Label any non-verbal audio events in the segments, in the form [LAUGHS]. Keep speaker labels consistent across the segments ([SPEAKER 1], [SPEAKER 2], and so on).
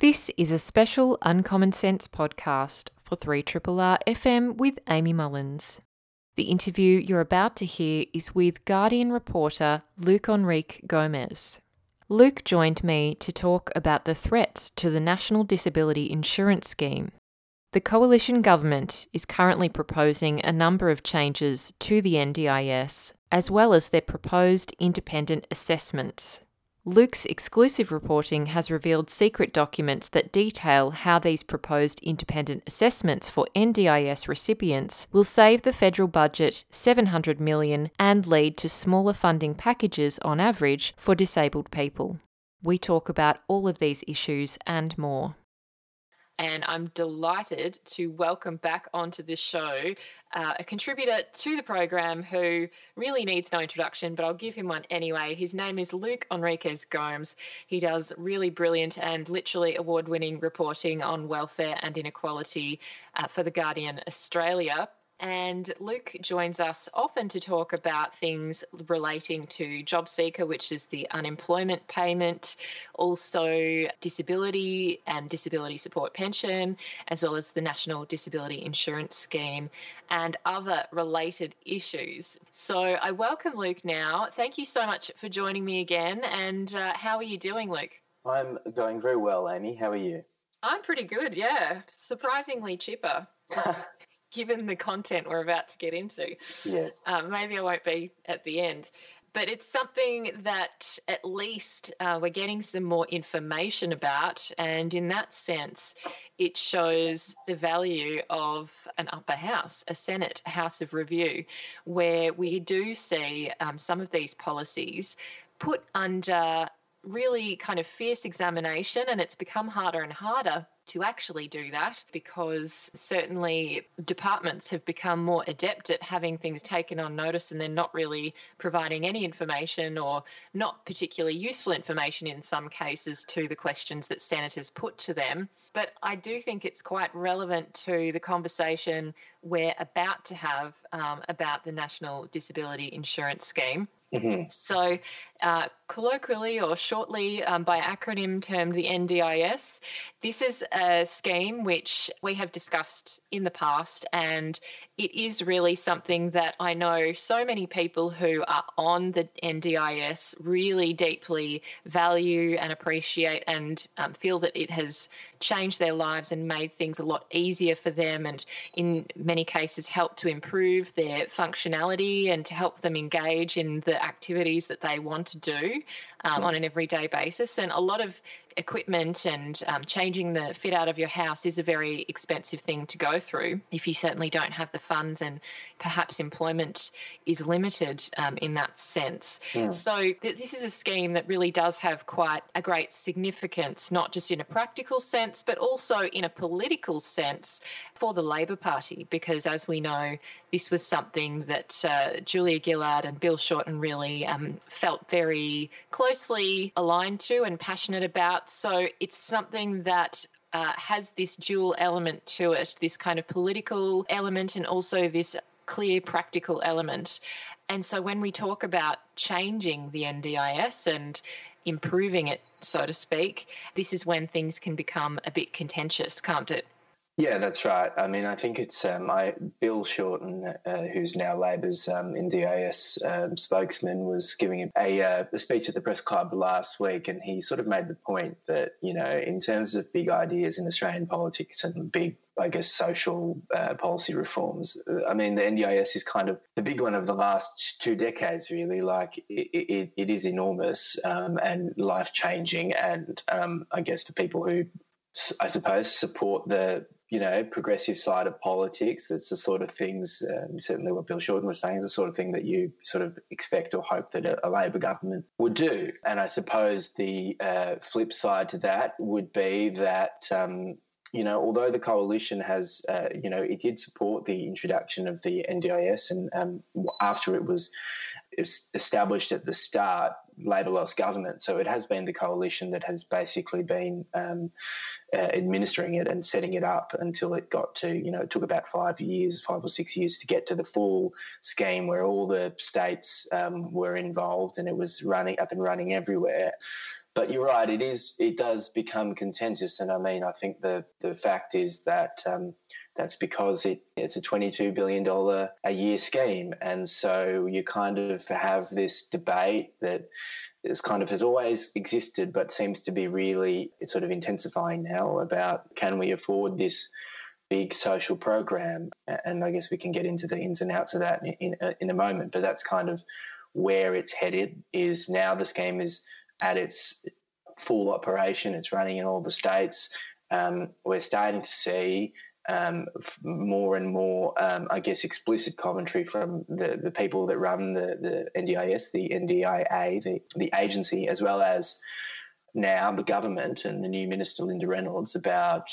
[SPEAKER 1] This is a special Uncommon Sense podcast for 3RRR FM with Amy Mullins. The interview you're about to hear is with Guardian reporter Luke Henriques Gomes. Luke joined me to talk about the threats to the National Disability Insurance Scheme. The coalition government is currently proposing a number of changes to the NDIS, as well as their proposed independent assessments. Luke's exclusive reporting has revealed secret documents that detail how these proposed independent assessments for NDIS recipients will save the federal budget 700 million and lead to smaller funding packages on average for disabled people. We talk about all of these issues and more
[SPEAKER 2] and I'm delighted to welcome back onto this show uh, a contributor to the program who really needs no introduction, but I'll give him one anyway. His name is Luke Henriques Gomes. He does really brilliant and literally award winning reporting on welfare and inequality uh, for The Guardian Australia. And Luke joins us often to talk about things relating to job seeker, which is the unemployment payment, also disability and disability support pension, as well as the National Disability Insurance Scheme and other related issues. So I welcome Luke now. Thank you so much for joining me again. And uh, how are you doing, Luke?
[SPEAKER 3] I'm going very well, Amy. How are you?
[SPEAKER 2] I'm pretty good, yeah. Surprisingly chipper. [LAUGHS] given the content we're about to get into.
[SPEAKER 3] Yes.
[SPEAKER 2] Um, maybe I won't be at the end. But it's something that at least uh, we're getting some more information about. And in that sense, it shows the value of an upper house, a Senate, House of Review, where we do see um, some of these policies put under really kind of fierce examination, and it's become harder and harder to actually do that because certainly departments have become more adept at having things taken on notice and then not really providing any information or not particularly useful information in some cases to the questions that senators put to them. But I do think it's quite relevant to the conversation we're about to have um, about the National Disability Insurance Scheme. Mm-hmm. So, uh, colloquially or shortly um, by acronym termed the NDIS, this is a scheme which we have discussed in the past, and it is really something that I know so many people who are on the NDIS really deeply value and appreciate and um, feel that it has changed their lives and made things a lot easier for them, and in many cases, helped to improve their functionality and to help them engage in the activities that they want to do um, on an everyday basis. And a lot of equipment and um, changing the fit out of your house is a very expensive thing to go through if you certainly don't have the funds and perhaps employment is limited um, in that sense. Yeah. So, th- this is a scheme that really does have quite a great significance, not just in a practical sense, but also in a political sense for the Labor Party, because as we know, this was something that uh, Julia Gillard and Bill Shorten really um, felt very closely aligned to and passionate about. So it's something that uh, has this dual element to it this kind of political element and also this clear practical element. And so when we talk about changing the NDIS and improving it, so to speak, this is when things can become a bit contentious, can't it?
[SPEAKER 3] Yeah, that's right. I mean, I think it's um, I, Bill Shorten, uh, who's now Labor's um, NDIS um, spokesman, was giving a, uh, a, speech at the press club last week, and he sort of made the point that you know, in terms of big ideas in Australian politics and big I guess, social uh, policy reforms. I mean, the NDIS is kind of the big one of the last two decades, really. Like, it, it, it is enormous um, and life changing. And um, I guess for people who, I suppose, support the you know, progressive side of politics. That's the sort of things, um, certainly what Bill Shorten was saying, is the sort of thing that you sort of expect or hope that a, a Labor government would do. And I suppose the uh, flip side to that would be that. Um, you know, although the coalition has, uh, you know, it did support the introduction of the NDIS, and um, after it was established at the start, Labor lost government. So it has been the coalition that has basically been um, uh, administering it and setting it up until it got to, you know, it took about five years, five or six years to get to the full scheme where all the states um, were involved and it was running up and running everywhere. but you're right. It is. It does become contentious, and I mean, I think the the fact is that um, that's because it, it's a twenty two billion dollar a year scheme, and so you kind of have this debate that is kind of has always existed, but seems to be really sort of intensifying now about can we afford this big social program, and I guess we can get into the ins and outs of that in in, in a moment. But that's kind of where it's headed. Is now the scheme is at its full operation. It's running in all the states. Um, we're starting to see um, more and more, um, I guess, explicit commentary from the, the people that run the, the NDIS, the NDIA, the, the agency, as well as now the government and the new minister, Linda Reynolds, about,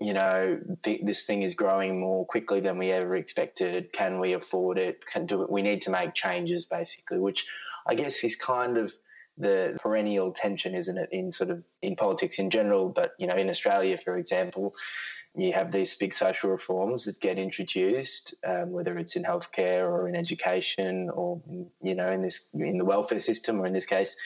[SPEAKER 3] you know, th- this thing is growing more quickly than we ever expected. Can we afford it? Can do it? We need to make changes, basically, which I guess is kind of – the perennial tension, isn't it, in sort of in politics in general, but you know, in Australia, for example, you have these big social reforms that get introduced, um, whether it's in healthcare or in education or you know in this in the welfare system or in this case.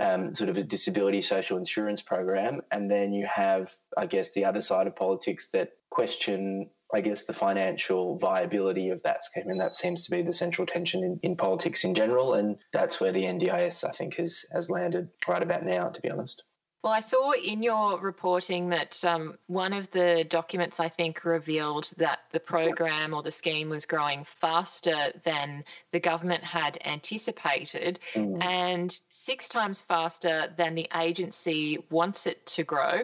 [SPEAKER 3] Um, sort of a disability social insurance program, and then you have, I guess, the other side of politics that question I guess, the financial viability of that scheme. And that seems to be the central tension in, in politics in general. And that's where the NDIS, I think, has, has landed right about now, to be honest.
[SPEAKER 2] Well, I saw in your reporting that um, one of the documents I think revealed that the program or the scheme was growing faster than the government had anticipated mm. and six times faster than the agency wants it to grow.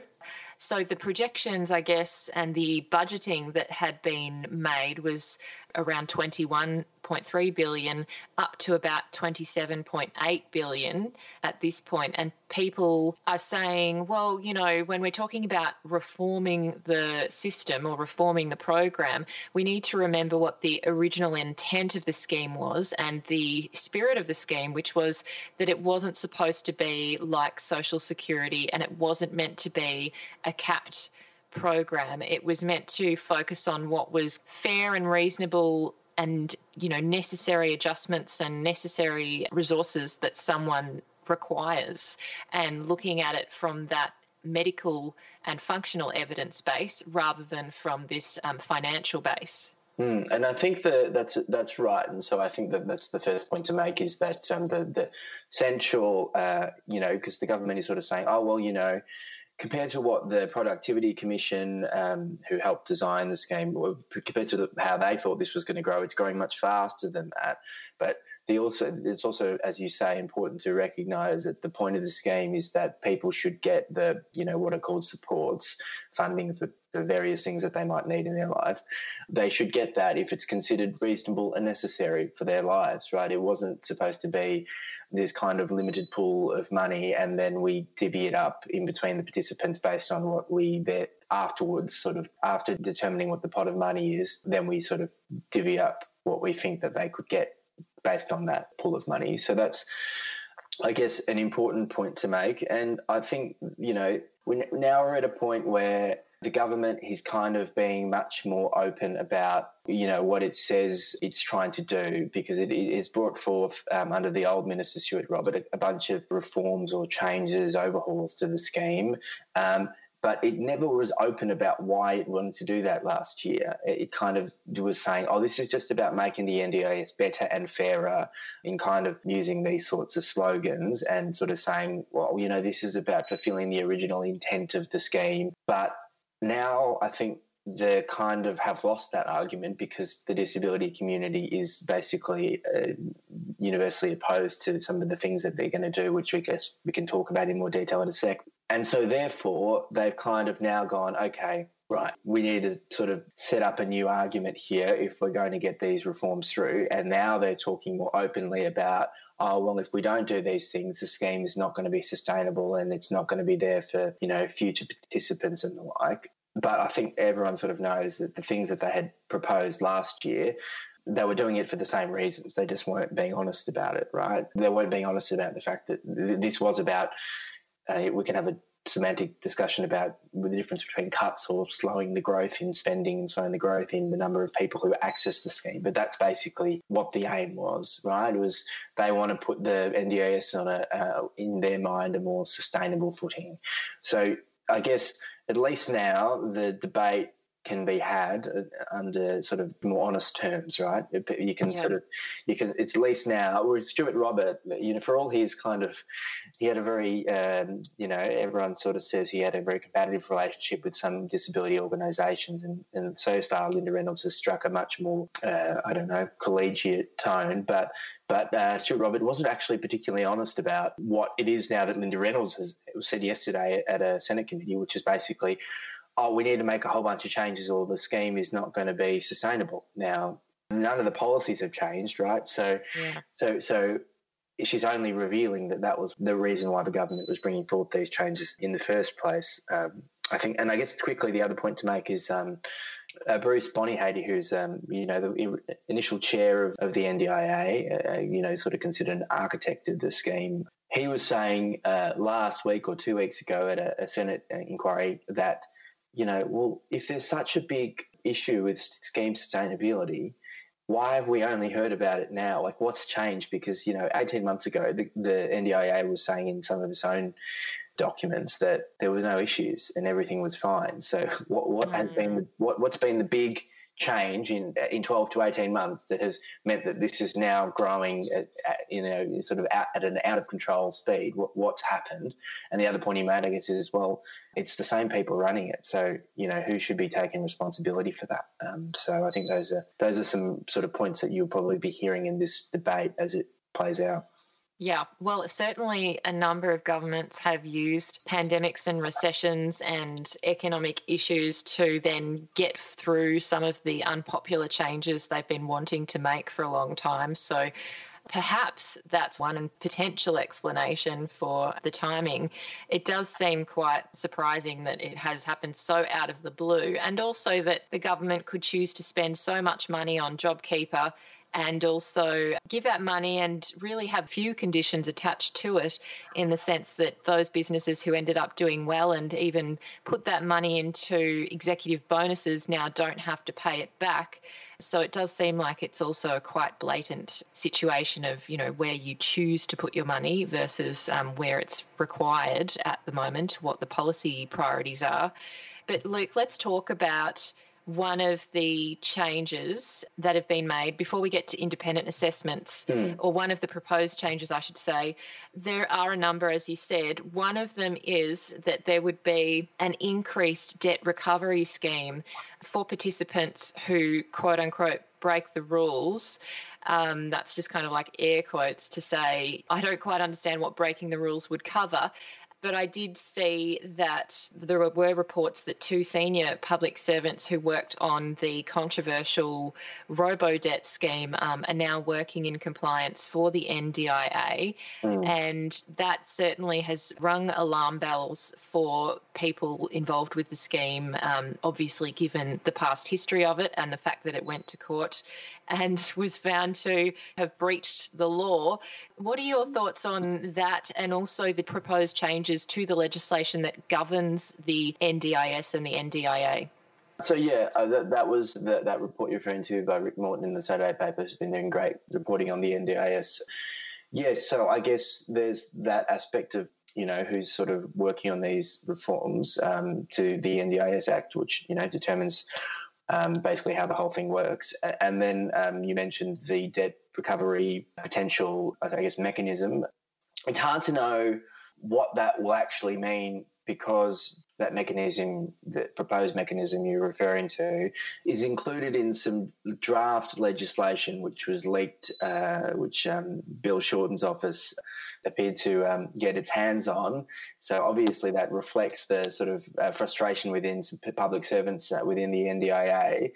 [SPEAKER 2] So the projections, I guess, and the budgeting that had been made was around 21.3 billion up to about 27.8 billion at this point. and people are saying well you know when we're talking about reforming the system or reforming the program we need to remember what the original intent of the scheme was and the spirit of the scheme which was that it wasn't supposed to be like social security and it wasn't meant to be a capped program. It was meant to focus on what was fair and reasonable and you know necessary adjustments and necessary resources that someone requires and looking at it from that medical and functional evidence base rather than from this um, financial base.
[SPEAKER 3] Mm, and I think that that's that's right, and so I think that that's the first point to make is that um, the the central, uh, you know, because the government is sort of saying, oh well, you know, compared to what the Productivity Commission, um, who helped design the scheme, compared to the, how they thought this was going to grow, it's growing much faster than that. But the also it's also, as you say, important to recognise that the point of the scheme is that people should get the you know what are called supports, funding for the various things that they might need in their life. They should get that if it's considered reasonable and necessary for their lives. Right? It wasn't supposed to be this kind of limited pool of money, and then we divvy it up in between the participants based on what we bet afterwards. Sort of after determining what the pot of money is, then we sort of divvy up what we think that they could get based on that pool of money. So that's, I guess, an important point to make. And I think you know we now we're at a point where the government is kind of being much more open about you know what it says it's trying to do because it is brought forth um, under the old minister Stuart Robert a, bunch of reforms or changes overhauls to the scheme um, but it never was open about why it wanted to do that last year. It kind of was saying, oh, this is just about making the NDIS better and fairer in kind of using these sorts of slogans and sort of saying, well, you know, this is about fulfilling the original intent of the scheme. But now I think they kind of have lost that argument because the disability community is basically uh, universally opposed to some of the things that they're going to do, which we guess we can talk about in more detail in a sec. And so, therefore, they've kind of now gone, okay, right, we need to sort of set up a new argument here if we're going to get these reforms through. And now they're talking more openly about, oh, well, if we don't do these things, the scheme is not going to be sustainable and it's not going to be there for, you know, future participants and the like. But I think everyone sort of knows that the things that they had proposed last year, they were doing it for the same reasons. They just weren't being honest about it, right? They weren't being honest about the fact that this was about uh, we can have a semantic discussion about the difference between cuts or slowing the growth in spending and slowing the growth in the number of people who access the scheme. But that's basically what the aim was, right? It was they want to put the NDIS on a, uh, in their mind, a more sustainable footing. So I guess at least now the debate can be had uh, under sort of more honest terms, right? You can yeah. sort of, you can. It's at least now. With Stuart Robert, you know, for all his kind of, he had a very, um, you know, everyone sort of says he had a very competitive relationship with some disability organisations, and, and so far Linda Reynolds has struck a much more, uh, I don't know, collegiate tone, but. But uh, Stuart Robert wasn't actually particularly honest about what it is now that Linda Reynolds has said yesterday at a Senate committee, which is basically oh, we need to make a whole bunch of changes or the scheme is not going to be sustainable. Now, none of the policies have changed, right? So, yeah. so, so she's only revealing that that was the reason why the government was bringing forth these changes in the first place. Um, I think, and I guess quickly the other point to make is um, uh, Bruce Bonyhady, who's um, you know the initial chair of, of the NDIA, uh, you know, sort of considered an architect of the scheme. He was saying uh, last week or two weeks ago at a, a Senate inquiry that you know, well, if there's such a big issue with scheme sustainability, why have we only heard about it now? Like, what's changed? Because, you know, 18 months ago, the, the NDIA was saying in some of its own documents that there were no issues and everything was fine. So, [LAUGHS] what, what mm. has been, what, what's been the big change in in 12 to 18 months that has meant that this is now growing at, at, you know sort of at, at an out of control speed what, what's happened. And the other point you made i guess is well it's the same people running it. So you know who should be taking responsibility for that? Um, so i think those are those are some sort of points that you'll probably be hearing in this debate as it plays out
[SPEAKER 2] yeah, well, certainly a number of governments have used pandemics and recessions and economic issues to then get through some of the unpopular changes they've been wanting to make for a long time. So perhaps that's one potential explanation for the timing. It does seem quite surprising that it has happened so out of the blue, and also that the government could choose to spend so much money on JobKeeper and also give that money and really have few conditions attached to it in the sense that those businesses who ended up doing well and even put that money into executive bonuses now don't have to pay it back. So it does seem like it's also a quite blatant situation of, you know, where you choose to put your money versus um, where it's required at the moment, what the policy priorities are. But Luke, let's talk about one of the changes that have been made before we get to independent assessments, mm. or one of the proposed changes, I should say, there are a number, as you said. One of them is that there would be an increased debt recovery scheme for participants who, quote unquote, break the rules. Um, that's just kind of like air quotes to say, I don't quite understand what breaking the rules would cover but I did see that there were reports that two senior public servants who worked on the controversial robo debt scheme um, are now working in compliance for the NDIA. Mm. And that certainly has rung alarm bells for people involved with the scheme, um, obviously, given the past history of it and the fact that it went to court and [LAUGHS] was found to have breached the law. What are your thoughts on that and also the proposed changes to the legislation that governs the NDIS and the NDIA?
[SPEAKER 3] So yeah, uh, that, that was the, that report you're referring to by Rick Morton in the Saturday paper has been doing great reporting on the NDIS. Yes, so I guess there's that aspect of you know who's sort of working on these reforms um, to the NDIS Act, which you know determines um, basically how the whole thing works. And then um, you mentioned the debt recovery potential, I guess, mechanism. It's hard to know what that will actually mean because that mechanism, the proposed mechanism you're referring to, is included in some draft legislation which was leaked, uh, which um, Bill Shorten's office appeared to um, get its hands on. So obviously that reflects the sort of uh, frustration within public servants uh, within the NDIA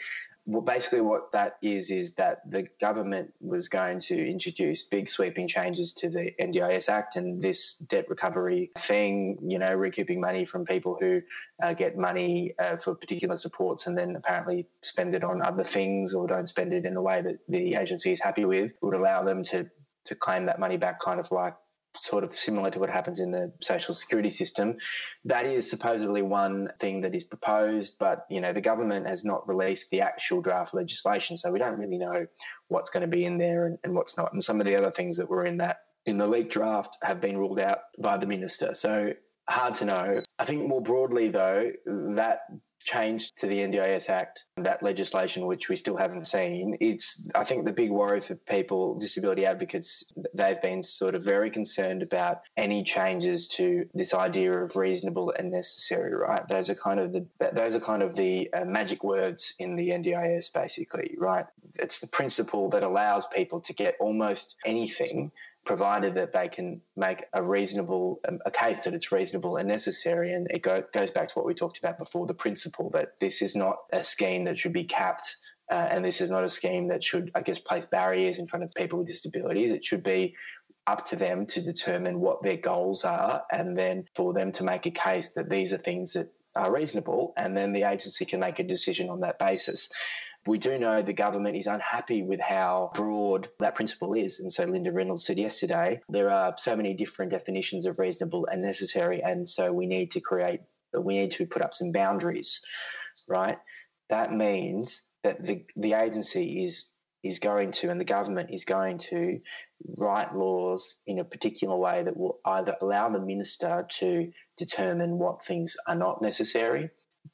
[SPEAKER 3] well, basically what that is is that the government was going to introduce big sweeping changes to the NDIS Act and this debt recovery thing, you know, recouping money from people who uh, get money uh, for particular supports and then apparently spend it on other things or don't spend it in a way that the agency is happy with, would allow them to to claim that money back kind of like sort of similar to what happens in the social security system. That is supposedly one thing that is proposed, but you know the government has not released the actual draft legislation, so we don't really know what's going to be in there and, and what's not. And some of the other things that were in that in the leaked draft have been ruled out by the minister. So hard to know. I think more broadly, though, that change to the NDIS Act, that legislation, which we still haven't seen, it's, I think, the big worry for people, disability advocates, they've been sort of very concerned about any changes to this idea of reasonable and necessary, right? Those are kind of the, those are kind of the uh, magic words in the NDIS, basically, right? It's the principle that allows people to get almost anything provided that they can make a reasonable um, a case that it's reasonable and necessary. And it go, goes back to what we talked about before the principle that this is not a scheme that should be capped uh, and this is not a scheme that should i guess place barriers in front of people with disabilities. It should be up to them to determine what their goals are and then for them to make a case that these are things that are reasonable and then the agency can make a decision on that basis we do know the government is unhappy with how broad that principle is. And so Linda Reynolds said yesterday there are so many different definitions of reasonable and necessary. And so we need to create, we need to put up some boundaries, right? That means that the, the agency is is going to and the government is going to write laws in a particular way that will either allow the minister to determine what things are not necessary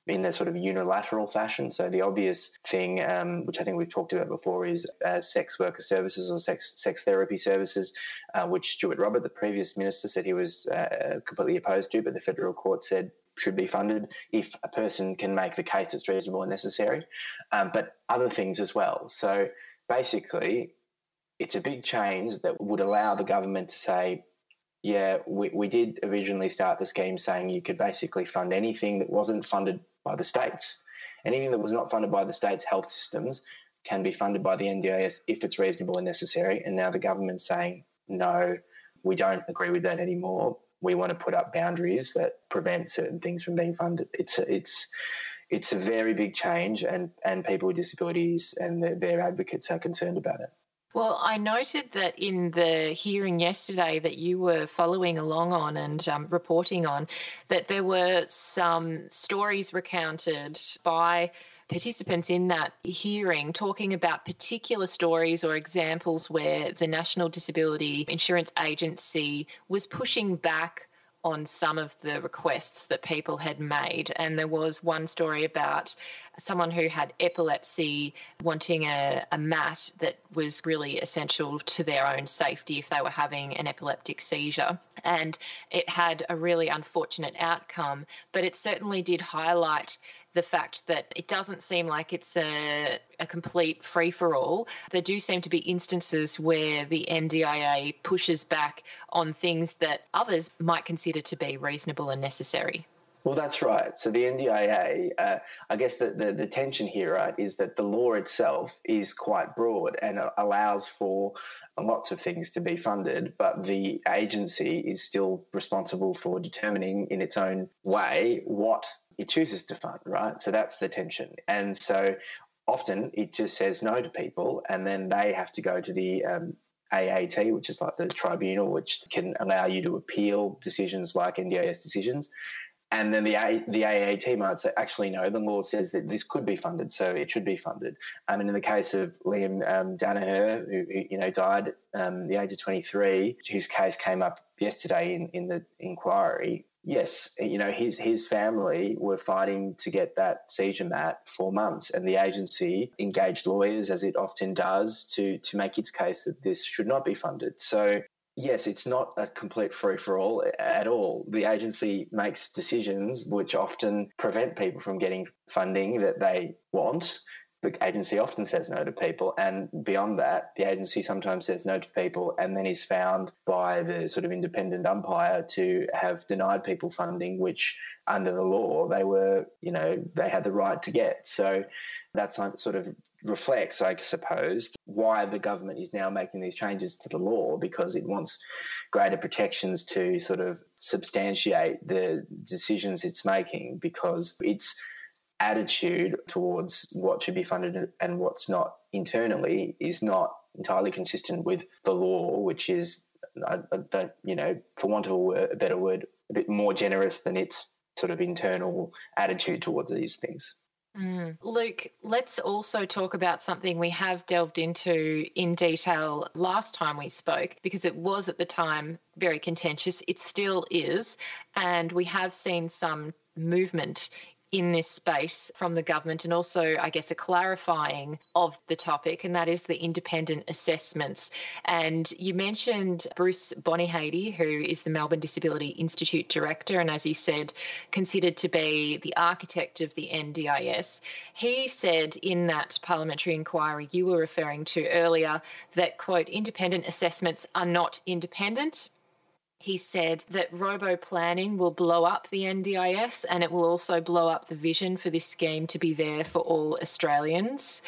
[SPEAKER 3] in a sort of unilateral fashion. So the obvious thing, um, which I think we've talked about before, is uh, sex worker services or sex sex therapy services, uh, which Stuart Robert, the previous minister, said he was uh, completely opposed to, but the federal court said should be funded if a person can make the case it's reasonable and necessary, um, but other things as well. So basically, it's a big change that would allow the government to say yeah, we, we did originally start the scheme saying you could basically fund anything that wasn't funded by the states. Anything that was not funded by the states' health systems can be funded by the NDIS if it's reasonable and necessary. And now the government's saying, no, we don't agree with that anymore. We want to put up boundaries that prevent certain things from being funded. It's a, it's it's a very big change, and and people with disabilities and their, their advocates are concerned about it.
[SPEAKER 2] Well, I noted that in the hearing yesterday that you were following along on and um, reporting on, that there were some stories recounted by participants in that hearing talking about particular stories or examples where the National Disability Insurance Agency was pushing back on some of the requests that people had made. And there was one story about someone who had epilepsy wanting a, a mat that was really essential to their own safety if they were having an epileptic seizure. And it had a really unfortunate outcome, but it certainly did highlight the fact that it doesn't seem like it's a, a complete free for all. There do seem to be instances where the NDIA pushes back on things that others might consider to be reasonable and necessary.
[SPEAKER 3] Well, that's right. So the NDIA, uh, I guess the, the, the, tension here, right, is that the law itself is quite broad and allows for lots of things to be funded, but the agency is still responsible for determining in its own way what it chooses to fund, right? So that's the tension. And so often it just says no to people, and then they have to go to the um, AAT, which is like the tribunal, which can allow you to appeal decisions like NDIS decisions. And then the A, the AAT might say, actually, no, the law says that this could be funded, so it should be funded. Um, and in the case of Liam um, Danaher, who, who, you know died um, the age of 23, whose case came up yesterday in, in the inquiry, yes, you know, his his family were fighting to get that seizure mat for months, and the agency engaged lawyers, as it often does, to to make its case that this should not be funded. So. Yes, it's not a complete free for all at all. The agency makes decisions which often prevent people from getting funding that they want the agency often says no to people. And beyond that, the agency sometimes says no to people and then is found by the sort of independent umpire to have denied people funding, which under the law they were, you know, they had the right to get. So that sort of reflects, I suppose, why the government is now making these changes to the law because it wants greater protections to sort of substantiate the decisions it's making because it's attitude towards what should be funded and what's not internally is not entirely consistent with the law, which is I, I don't, you know, for want of a, word, a better word, a bit more generous than its sort of internal attitude towards these things.
[SPEAKER 2] Mm. Luke, let's also talk about something we have delved into in detail last time we spoke because it was at the time very contentious. It still is. And we have seen some movement in this space from the government and also, I guess, a clarifying of the topic, and that is the independent assessments. And you mentioned Bruce Bonyhady, who is the Melbourne Disability Institute director, and as he said, considered to be the architect of the NDIS. He said in that parliamentary inquiry you were referring to earlier that, quote, independent assessments are not independent he said that robo planning will blow up the NDIS and it will also blow up the vision for this scheme to be there for all Australians.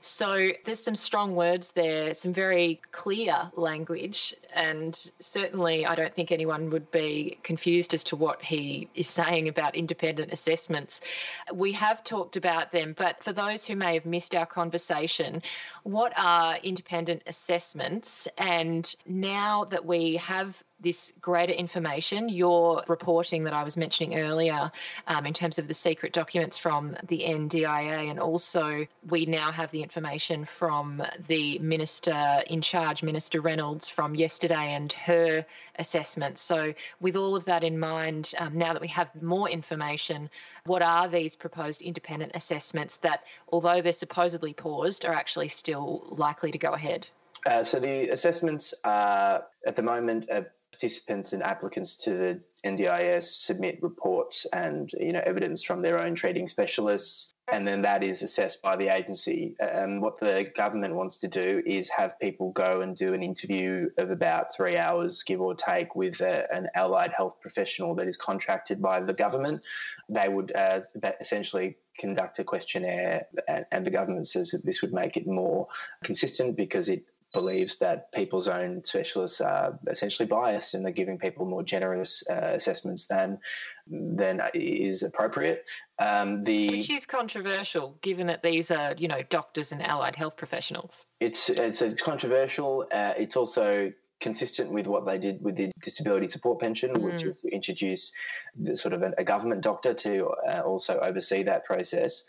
[SPEAKER 2] So there's some strong words there, some very clear language, and certainly I don't think anyone would be confused as to what he is saying about independent assessments. We have talked about them, but for those who may have missed our conversation, what are independent assessments? And now that we have this greater information. Your reporting that I was mentioning earlier, um, in terms of the secret documents from the NDIA, and also we now have the information from the minister in charge, Minister Reynolds, from yesterday and her assessment. So, with all of that in mind, um, now that we have more information, what are these proposed independent assessments that, although they're supposedly paused, are actually still likely to go ahead?
[SPEAKER 3] Uh, so the assessments are at the moment participants and applicants to the NDIS submit reports and you know evidence from their own treating specialists, and then that is assessed by the agency. And what the government wants to do is have people go and do an interview of about three hours, give or take, with a, an allied health professional that is contracted by the government. They would uh, essentially conduct a questionnaire, and, and the government says that this would make it more consistent because it believes that people's own specialists are essentially biased and they're giving people more generous uh, assessments than than is appropriate.
[SPEAKER 2] Um, the which is controversial, given that these are you know doctors and allied health professionals.
[SPEAKER 3] It's it's, it's controversial. Uh, it's also consistent with what they did with the disability support pension, mm. which is to introduce the, sort of a, a government doctor to uh, also oversee that process.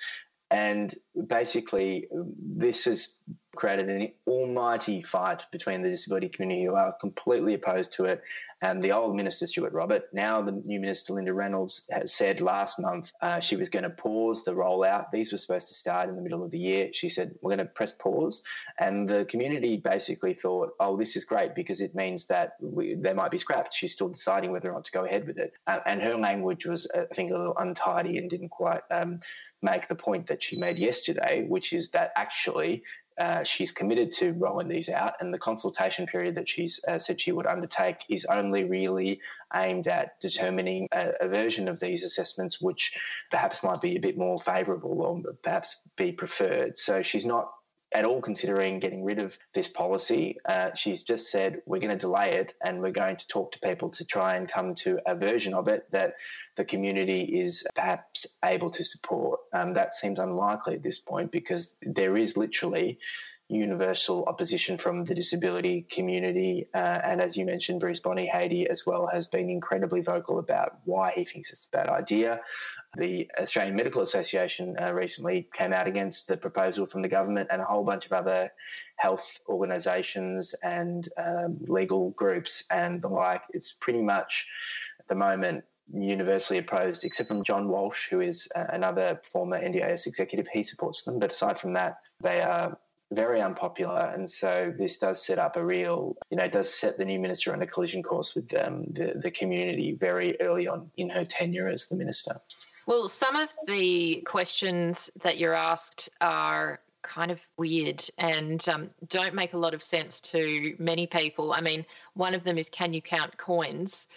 [SPEAKER 3] And basically, this has created an almighty fight between the disability community who are completely opposed to it and the old minister, Stuart Robert. Now, the new minister, Linda Reynolds, has said last month uh, she was going to pause the rollout. These were supposed to start in the middle of the year. She said, We're going to press pause. And the community basically thought, Oh, this is great because it means that we, they might be scrapped. She's still deciding whether or not to go ahead with it. Uh, and her language was, uh, I think, a little untidy and didn't quite. Um, make the point that she made yesterday, which is that actually uh, she's committed to rolling these out, and the consultation period that she's uh, said she would undertake is only really aimed at determining a, a, version of these assessments which perhaps might be a bit more favourable or perhaps be preferred. So she's not at all considering getting rid of this policy. Uh, she's just said we're going to delay it and we're going to talk to people to try and come to a version of it that the community is perhaps able to support. Um, that seems unlikely at this point because there is literally universal opposition from the disability community. Uh, and as you mentioned, Bruce Bonyhady as well has been incredibly vocal about why he thinks it's a bad idea. The Australian Medical Association uh, recently came out against the proposal from the government, and a whole bunch of other health organisations and um, legal groups and the like. It's pretty much at the moment universally opposed, except from John Walsh, who is uh, another former NDIS executive. He supports them, but aside from that, they are very unpopular. And so this does set up a real, you know, does set the new minister on a collision course with um, the, the community very early on in her tenure as the minister.
[SPEAKER 2] Well, some of the questions that you're asked are kind of weird and um, don't make a lot of sense to many people. I mean, one of them is can you count coins?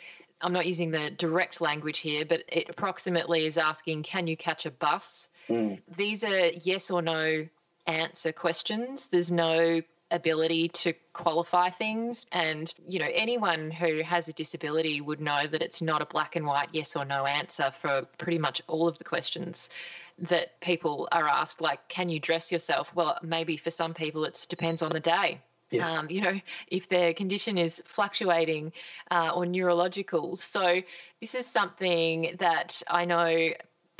[SPEAKER 2] I'm not using the direct language here, but it approximately is asking can you catch a bus? Mm. These are yes or no answer questions. There's no ability to qualify things. And, you know, anyone who has a disability would know that it's not a black and white yes or no answer for pretty much all of the questions that people are asked. Like, can you dress yourself? Well, maybe for some people it depends on the day.
[SPEAKER 3] Yes.
[SPEAKER 2] Um, you know, if their condition is fluctuating uh, or neurological. So, this is something that I know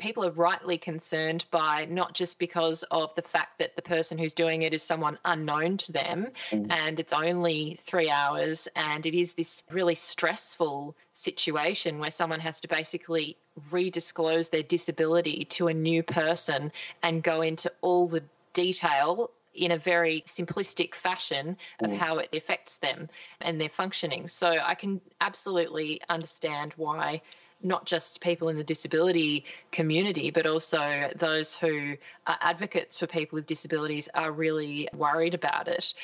[SPEAKER 2] people are rightly concerned by, not just because of the fact that the person who's doing it is someone unknown to them mm. and it's only three hours and it is this really stressful situation where someone has to basically redisclose their disability to a new person and go into all the detail in a very simplistic fashion of mm. how it affects them and their functioning. So I can absolutely understand why not just people in the disability community, but also those who are advocates for people with disabilities are really worried about it.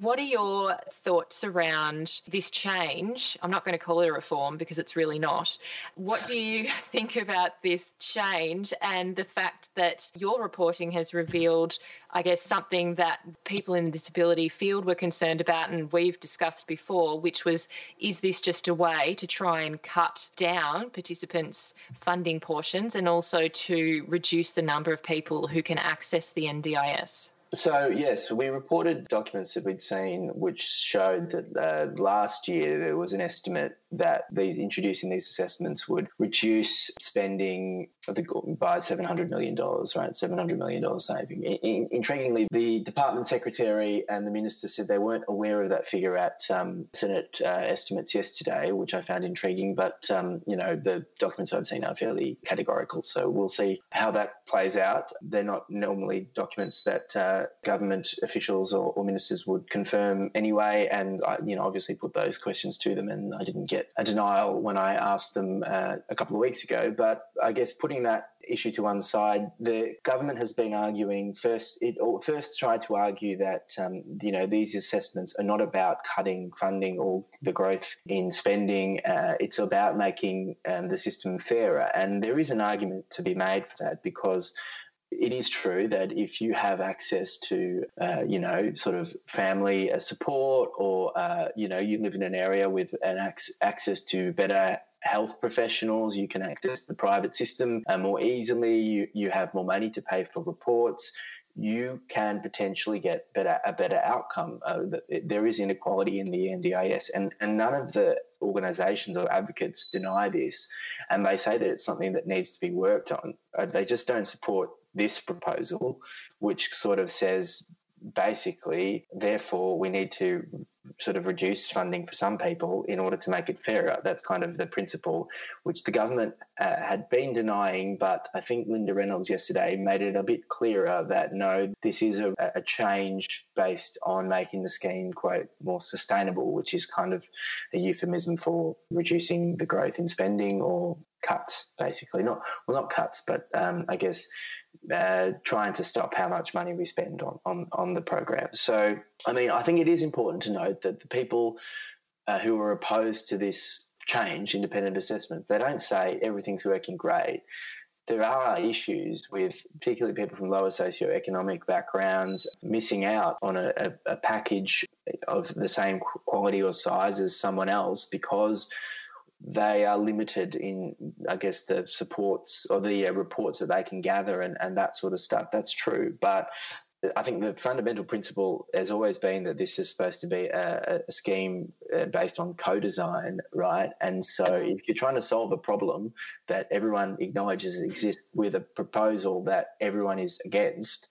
[SPEAKER 2] What are your thoughts around this change? I'm not going to call it a reform because it's really not. What do you [LAUGHS] think about this change and the fact that your reporting has revealed, I guess, something that people in the disability field were concerned about and we've discussed before, which was is this just a way to try and cut down? participants' funding portions and also to reduce the number of people who can access the NDIS?
[SPEAKER 3] So, yes, we reported documents that we'd seen which showed that uh, last year there was an estimate that these introducing these assessments would reduce spending by $700 million, right? $700 million saving. In, intriguingly, the department secretary and the minister said they weren't aware of that figure at um, Senate uh, estimates yesterday, which I found intriguing. But, um, you know, the documents I've seen are fairly categorical. So we'll see how that plays out. They're not normally documents that uh, government officials or, or, ministers would confirm anyway. And, I, you know, obviously put those questions to them and I didn't get a denial when I asked them uh, a couple of weeks ago. But I guess putting that issue to one side, the government has been arguing first. It first tried to argue that um, you know these assessments are not about cutting funding or the growth in spending. Uh, it's about making um, the system fairer, and there is an argument to be made for that because it is true that if you have access to, uh, you know, sort of family uh, support, or uh, you know, you live in an area with an ac- access to better health professionals, you can access the private system uh, more easily. You you have more money to pay for reports. You can potentially get better a better outcome. Uh, there is inequality in the NDIS, and and none of the organisations or advocates deny this, and they say that it's something that needs to be worked on. Uh, they just don't support this proposal, which sort of says basically, therefore, we need to sort of reduce funding for some people in order to make it fairer. That's kind of the principle which the government uh, had been denying, but I think Linda Reynolds yesterday made it a bit clearer that no, this is a, a change based on making the scheme, quote, more sustainable, which is kind of a euphemism for reducing the growth in spending or cuts, basically. Not well, not cuts, but um, I guess uh, trying to stop how much money we spend on, on on the program. So, I mean, I think it is important to note that the people uh, who are opposed to this change, independent assessment, they don't say everything's working great. There are issues with particularly people from lower socioeconomic backgrounds missing out on a, a, a package of the same quality or size as someone else because they are limited in, I guess, the supports or the uh, reports that they can gather and, and that sort of stuff. That's true. But I think the fundamental principle has always been that this is supposed to be a, a scheme uh, based on co-design, right? And so, if you're trying to solve a problem that everyone acknowledges exists with a proposal that everyone is against,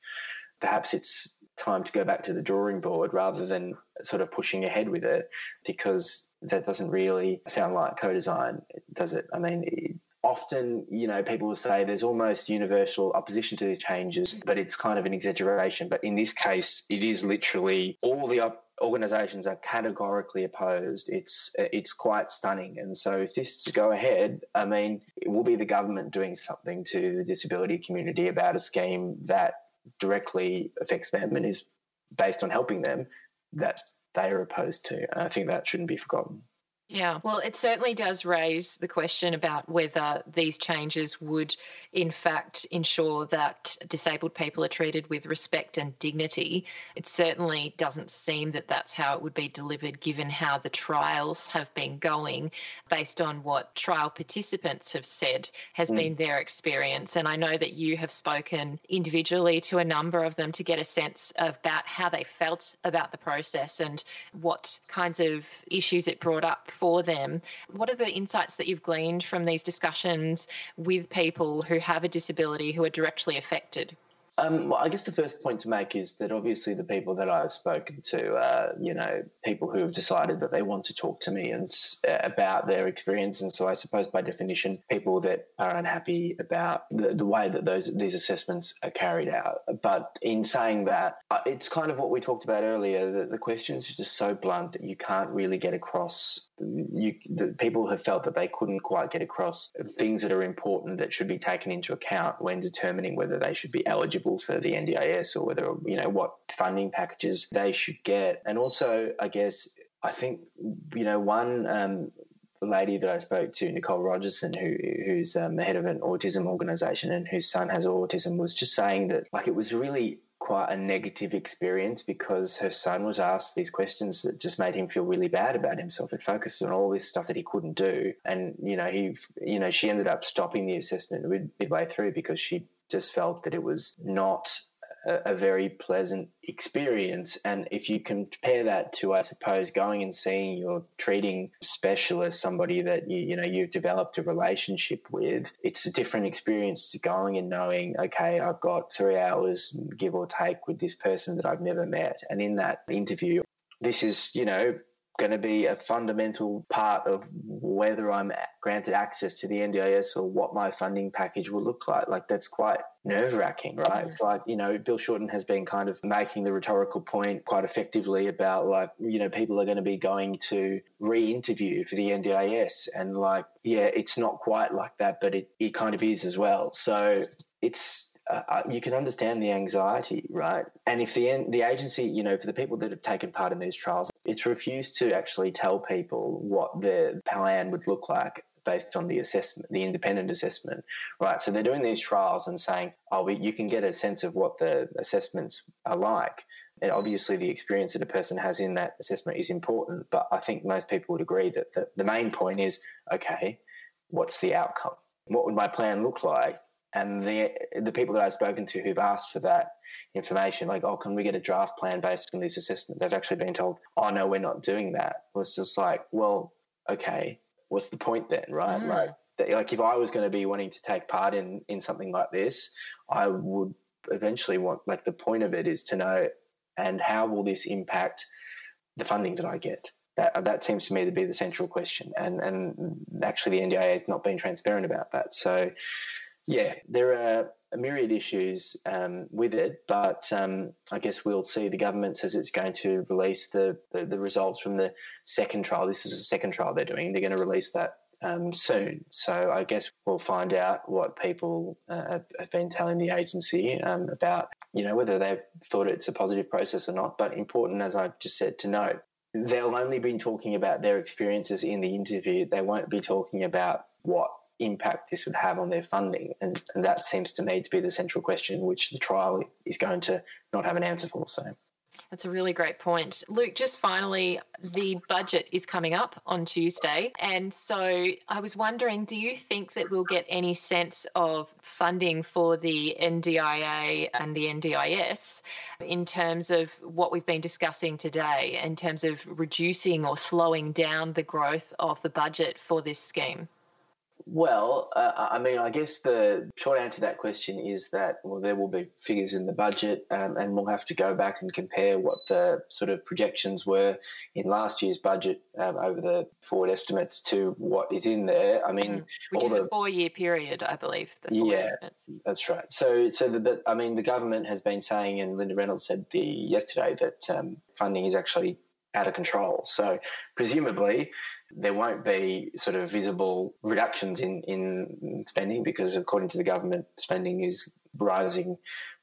[SPEAKER 3] perhaps it's time to go back to the drawing board rather than sort of pushing ahead with it because that doesn't really sound like co-design, does it? I mean, often, you know, people will say there's almost universal opposition to these changes, but it's kind of an exaggeration. But in this case, it is literally all the op- organisations are categorically opposed. It's it's quite stunning. And so, if this go ahead, I mean, it will be the government doing something to the disability community about a scheme that directly affects them and is based on helping them that they are opposed to. And I think that shouldn't be forgotten.
[SPEAKER 2] Yeah, well, it certainly does raise the question about whether these changes would, in fact, ensure that disabled people are treated with respect and dignity. It certainly doesn't seem that that's how it would be delivered, given how the trials have been going, based on what trial participants have said has mm. been their experience. And I know that you have spoken individually to a number of them to get a sense about how they felt about the process and what kinds of issues it brought up for them. What are the insights that you've gleaned from these discussions with people who have a disability who are directly affected?
[SPEAKER 3] Um, well, I guess the first point to make is that obviously the people that I've spoken to, are, you know, people who have decided that they want to talk to me and uh, about their experience, and so I suppose by definition, people that are unhappy about the, the way that those these assessments are carried out. But in saying that, uh, it's kind of what we talked about earlier. That the questions are just so blunt that you can't really get across. You, the people have felt that they couldn't quite get across things that are important that should be taken into account when determining whether they should be eligible for the NDIS or whether, you know, what funding packages they should get. And also, I guess, I think, you know, one um, lady that I spoke to, Nicole Rogerson, who, who's um, the head of an autism organisation and whose son has autism, was just saying that, like, it was really quite a negative experience because her son was asked these questions that just made him feel really bad about himself. It focused on all this stuff that he couldn't do, and you know he, you know, she ended up stopping the assessment midway through because she just felt that it was not a, very pleasant experience. And if you compare that to, I suppose, going and seeing your treating specialist, somebody that you you know you've developed a relationship with, it's a different experience to going and knowing, okay, I've got three hours, give or take, with this person that I've never met, and in that interview, this is you know going to be a fundamental part of whether I'm granted access to the NDIS or what my funding package will look like. Like that's quite nerve wracking, right? Mm-hmm. It's like, you know, Bill Shorten has been kind of making the rhetorical point quite effectively about like, you know, people are going to be going to re interview for the NDIS. And like, yeah, it's not quite like that, but it, it kind of is as well. So it's, uh, uh, you can understand the anxiety, right? And if the the agency, you know, for the people that have taken part in these trials, it's refused to actually tell people what the plan would look like based on the assessment, the independent assessment, right? So they're doing these trials and saying, oh, you can get a sense of what the assessments are like. And obviously, the experience that a person has in that assessment is important. But I think most people would agree that the, the main point is, okay, what's the outcome? What would my plan look like and the the people that I've spoken to who've asked for that information, like, oh, can we get a draft plan based on this assessment? They've actually been told, oh no, we're not doing that. Well, it's just like, well, okay, what's the point then, right? Mm. Like, like if I was going to be wanting to take part in in something like this, I would eventually want like the point of it is to know and how will this impact the funding that I get. That, that seems to me to be the central question, and and actually the NDIA has not been transparent about that. So yeah, there are a myriad issues um, with it, but um, I guess we'll see. The government says it's going to release the, the, the, results from the second trial. This is a second trial they're doing. They're going to release that um, soon. So I guess we'll find out what people uh, have been telling the agency um, about, you know, whether they've thought it's a positive process or not. But important, as I've just said, to note, they'll only be talking about their experiences in the interview. They won't be talking about what impact this would have on their funding. And, and that seems to me to be the central question, which the trial is going to not have an answer for. So.
[SPEAKER 2] That's a really great point. Luke, just finally, the budget is coming up on Tuesday. And so I was wondering do you think that we'll get any sense of funding for the NDIA and the NDIS in terms of what we've been discussing today, in terms of reducing or slowing down the growth of the budget for this scheme?
[SPEAKER 3] Well, uh, I mean, I guess the short answer to that question is that well, there will be figures in the budget, um, and we'll have to go back and compare what the sort of projections were in last year's budget um, over the forward estimates to what is in there. I mean,
[SPEAKER 2] mm, which is the, a four-year period, I believe.
[SPEAKER 3] yeah, estimates. that's right. So, so the, I mean, the government has been saying, and Linda Reynolds said the, yesterday that um, funding is actually out of control. So, presumably, there won't be sort of visible reductions in, in spending because, according to the government, spending is rising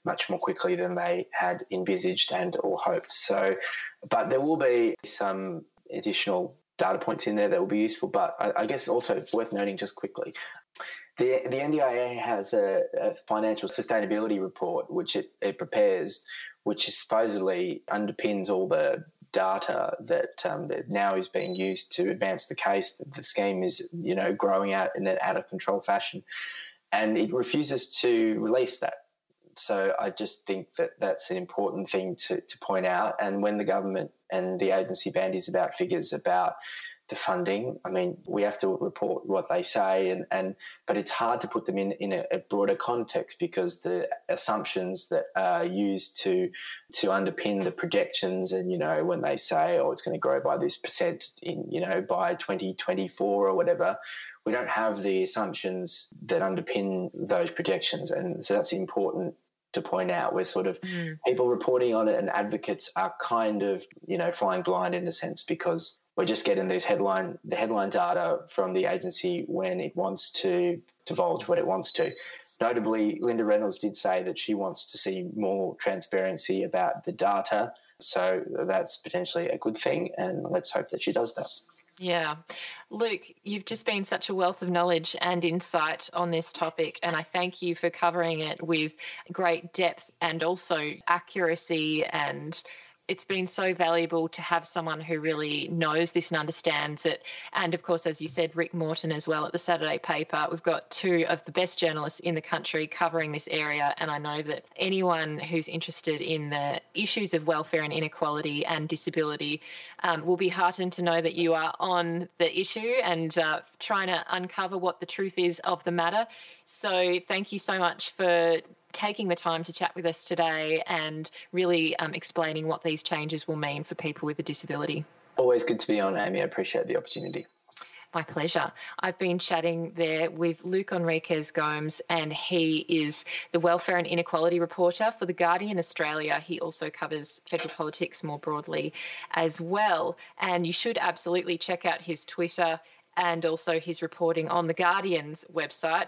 [SPEAKER 3] much more quickly than they had envisaged and or hoped. So, but there will be some additional data points in there that will be useful. But I, I guess also worth noting just quickly. The, the NDIA has a, a financial sustainability report which it, it prepares, which is supposedly underpins all the data that, um, that now is being used to advance the case that the scheme is, you know, growing out in an out of control fashion, and it refuses to release that. So I just think that that's an important thing to, to point out. And when the government and the agency bandies about figures about the funding. I mean, we have to report what they say, and, and but it's hard to put them in in a, a, broader context because the assumptions that are used to to underpin the projections, and you know, when they say, oh, it's going to grow by this percent in you know by 2024 or whatever, we don't have the assumptions that underpin those projections, and so that's important to point out where sort of mm. people reporting on it and advocates are kind of you know flying blind in a sense because we're just getting these headline the headline data from the agency when it wants to divulge what it wants to. Notably, Linda Reynolds did say that she wants to see more transparency about the data. So that's potentially a good thing, and let's hope that she does that.
[SPEAKER 2] Yeah. Luke, you've just been such a wealth of knowledge and insight on this topic, and I thank you for covering it with great depth and also accuracy and it's been so valuable to have someone who really knows this and understands it. And of course, as you said, Rick Morton as well at the Saturday paper. We've got two of the best journalists in the country covering this area. And I know that anyone who's interested in the issues of welfare and inequality and disability um, will be heartened to know that you are on the issue and uh, trying to uncover what the truth is of the matter. So thank you so much for taking the time to chat with us today and really um, explaining what these changes will mean for people with a disability.
[SPEAKER 3] Always good to be on, Amy. I appreciate the opportunity.
[SPEAKER 2] My pleasure. I've been chatting there with Luke Henriques Gomes, and he is the Welfare and Inequality reporter for The Guardian Australia. He also covers federal politics more broadly as well. And you should absolutely check out his Twitter and also his reporting on The Guardian's website,